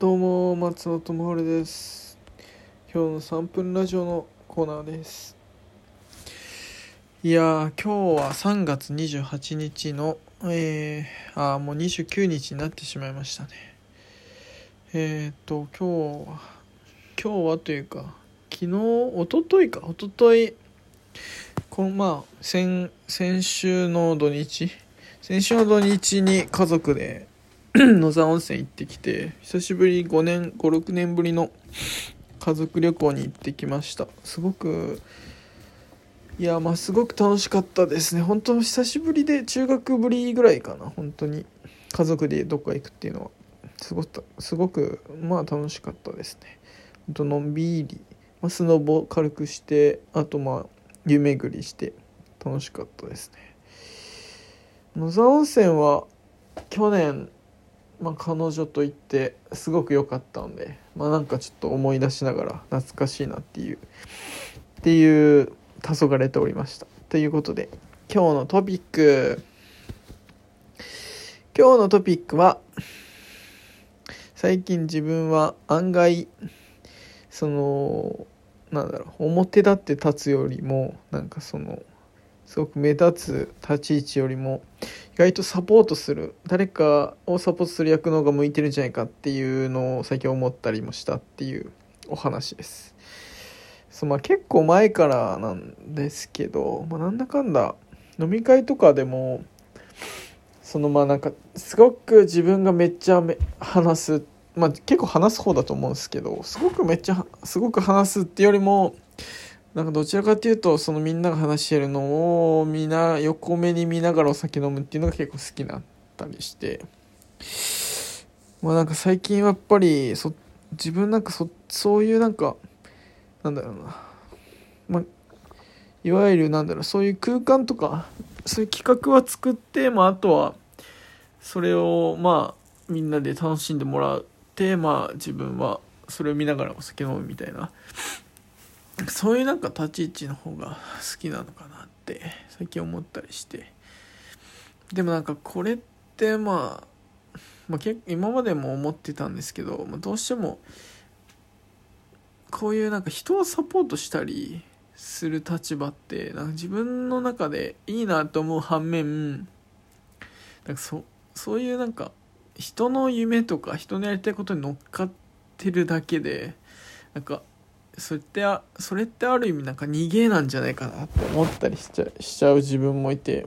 どうも松野智春です。今日の3分ラジオのコーナーです。いやー今日は3月28日のえー、あーもう29日になってしまいましたね。えー、っと今日は今日はというか昨日一昨日か。一昨日このまあ先先週の土日。先週の土日に家族で 野沢温泉行ってきて久しぶり5年56年ぶりの家族旅行に行ってきました。すごくいやまあすごく楽しかったですね。本当久しぶりで中学ぶりぐらいかな。本当に家族でどっか行くっていうのは。すごくすごくまあ楽しかったですね。ほんとのんびり、まあ、スノボ軽くしてあとまあ湯巡りして楽しかったですね。野沢温泉は去年まあ、彼女と行ってすごく良かったんで、まあ、なんかちょっと思い出しながら懐かしいなっていうっていう黄昏れておりました。ということで今日のトピック。今日のトピックは最近自分は案外そのなんだろう表立って立つよりもなんかそのすごく目立つ立ち位置よりも意外とサポートする誰かをサポートする役の方が向いてるんじゃないかっていうのを最近思ったりもしたっていうお話です。そう、まあ、結構前からなんですけど、まあ、なんだかんだ飲み会とかでもそのまあなんかすごく自分がめっちゃ話すまあ結構話す方だと思うんですけどすごくめっちゃすごく話すっていうよりもなんかどちらかというとそのみんなが話してるのをみな横目に見ながらお酒飲むっていうのが結構好きだったりして。まあなんか最近はやっぱりそ自分なんかそそういうなんかなんだろうな。まあいわゆるなんだろうそういう空間とかそういう企画は作ってまああとはそれをまあみんなで楽しんでもらってまあ自分はそれを見ながらお酒飲むみたいな。そういうなんか立ち位置の方が好きなのかなって最近思ったりして。でもなんかこれってまあ、まあ、今までも思ってたんですけど、まあ、どうしてもこういうなんか人をサポートしたりする立場ってなんか自分の中でいいなと思う反面なんかそそういうなんか人の夢とか人のやりたいことに乗っかってるだけでなんかそれってあそれってある意味なんか逃げなんじゃないかなって思ったりしちゃしちゃう自分もいて。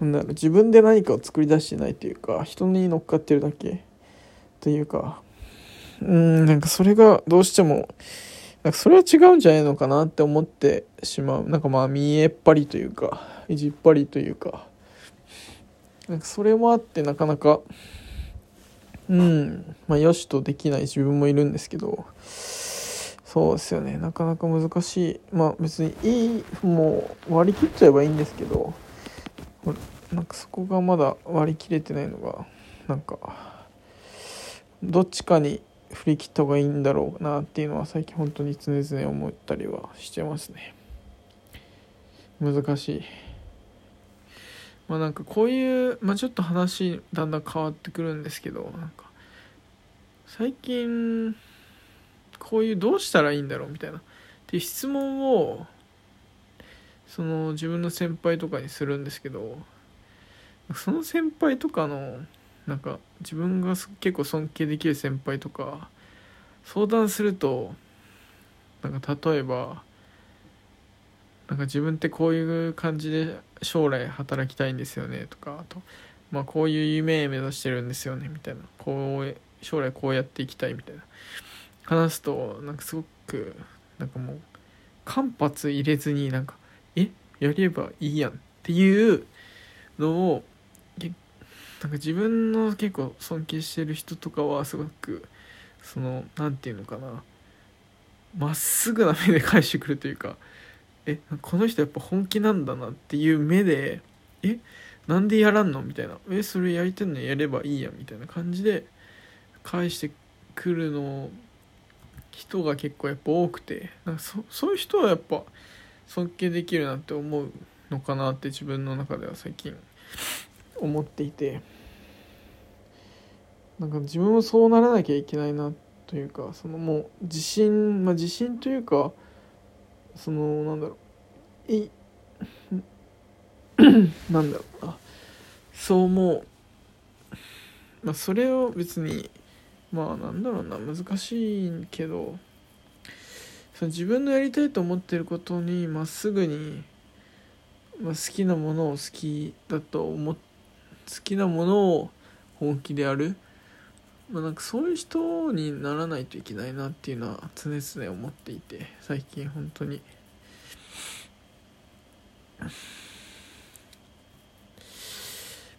なんだろう自分で何かを作り出してないというか人に乗っかってるだけ。というかうんなんかそれがどうしてもなんかそれは違うんじゃないのかなって思ってしまう。なんかまあ見えっ張りというか意地っ張りというか。なんかそれもあってなかなかうんまあよしとできない自分もいるんですけど。そうですよね。なかなか難しい。まあ別にいいもう割り切っちゃえばいいんですけど。なんかそこがまだ割り切れてないのがなんかどっちかに振り切った方がいいんだろうなっていうのは最近本当に常々思ったりはしてますね。難しい。まあなんかこういうまあちょっと話だんだん変わってくるんですけどなんか最近こういうどうしたらいいんだろうみたいな。っていう質問をその自分の先輩とかにするんですけどその先輩とかのなんか自分が結構尊敬できる先輩とか相談するとなんか例えばなんか自分ってこういう感じで将来働きたいんですよねとかあとまあこういう夢目指してるんですよねみたいなこう将来こうやっていきたいみたいな。話すとなんかすごくなんかもう間髪入れずになんかえやればいいやんっていうのをなんか自分の結構尊敬してる人とかはすごくその何て言うのかな。まっすぐな目で返してくるというかえこの人やっぱ本気なんだなっていう目でえなんでやらんのみたいな。えそれやりてんのやればいいやみたいな感じで返してくるの人が結構やっぱ多くてなんかそそういう人はやっぱ尊敬できるなって思うのかなって自分の中では最近思っていてなんか自分もそうならなきゃいけないなというかそのもう自信まあ自信というかそのなんだろうい なんだろうな。そう思う。まあそれを別にまあなんだろうな難しいけどその自分のやりたいと思ってることにまっすぐに、まあ、好きなものを好きだと思好きなものを本気でやる。まあ、なんかそういう人にならないといけないなっていうのは常々思っていて最近本当に。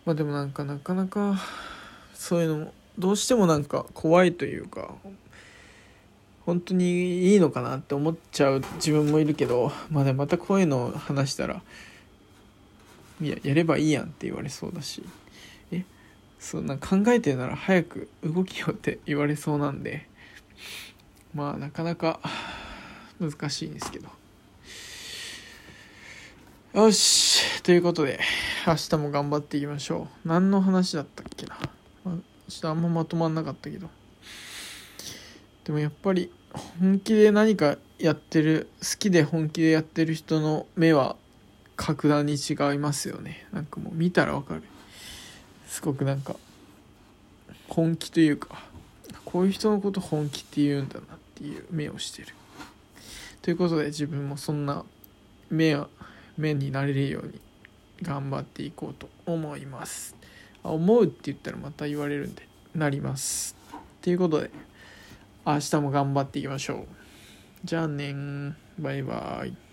まあでもなんかなかなかそういうのもどうしてもなんか怖いというか本当にいいのかなって思っちゃう自分もいるけどまあでまたこういうのを話したらいややればいいやんって言われそうだしえそんな考えてるなら早く動きよって言われそうなんでまあなかなか難しいんですけど。よしということで明日も頑張っていきましょう。何の話だったっけな、ちょっとあんままとまんなかったけど。でもやっぱり本気で何かやってる好きで本気でやってる人の目は格段に違いますよね。なんかもう見たらわかる。すごくなんか本気というかこういう人のこと本気って言うんだなっていう目をしてる。ということで自分もそんな目は目になれるように頑張っていこうと思います。思うって言ったらまた言われるんでなります。ということで明日も頑張っていきましょう。じゃあねバイバイ。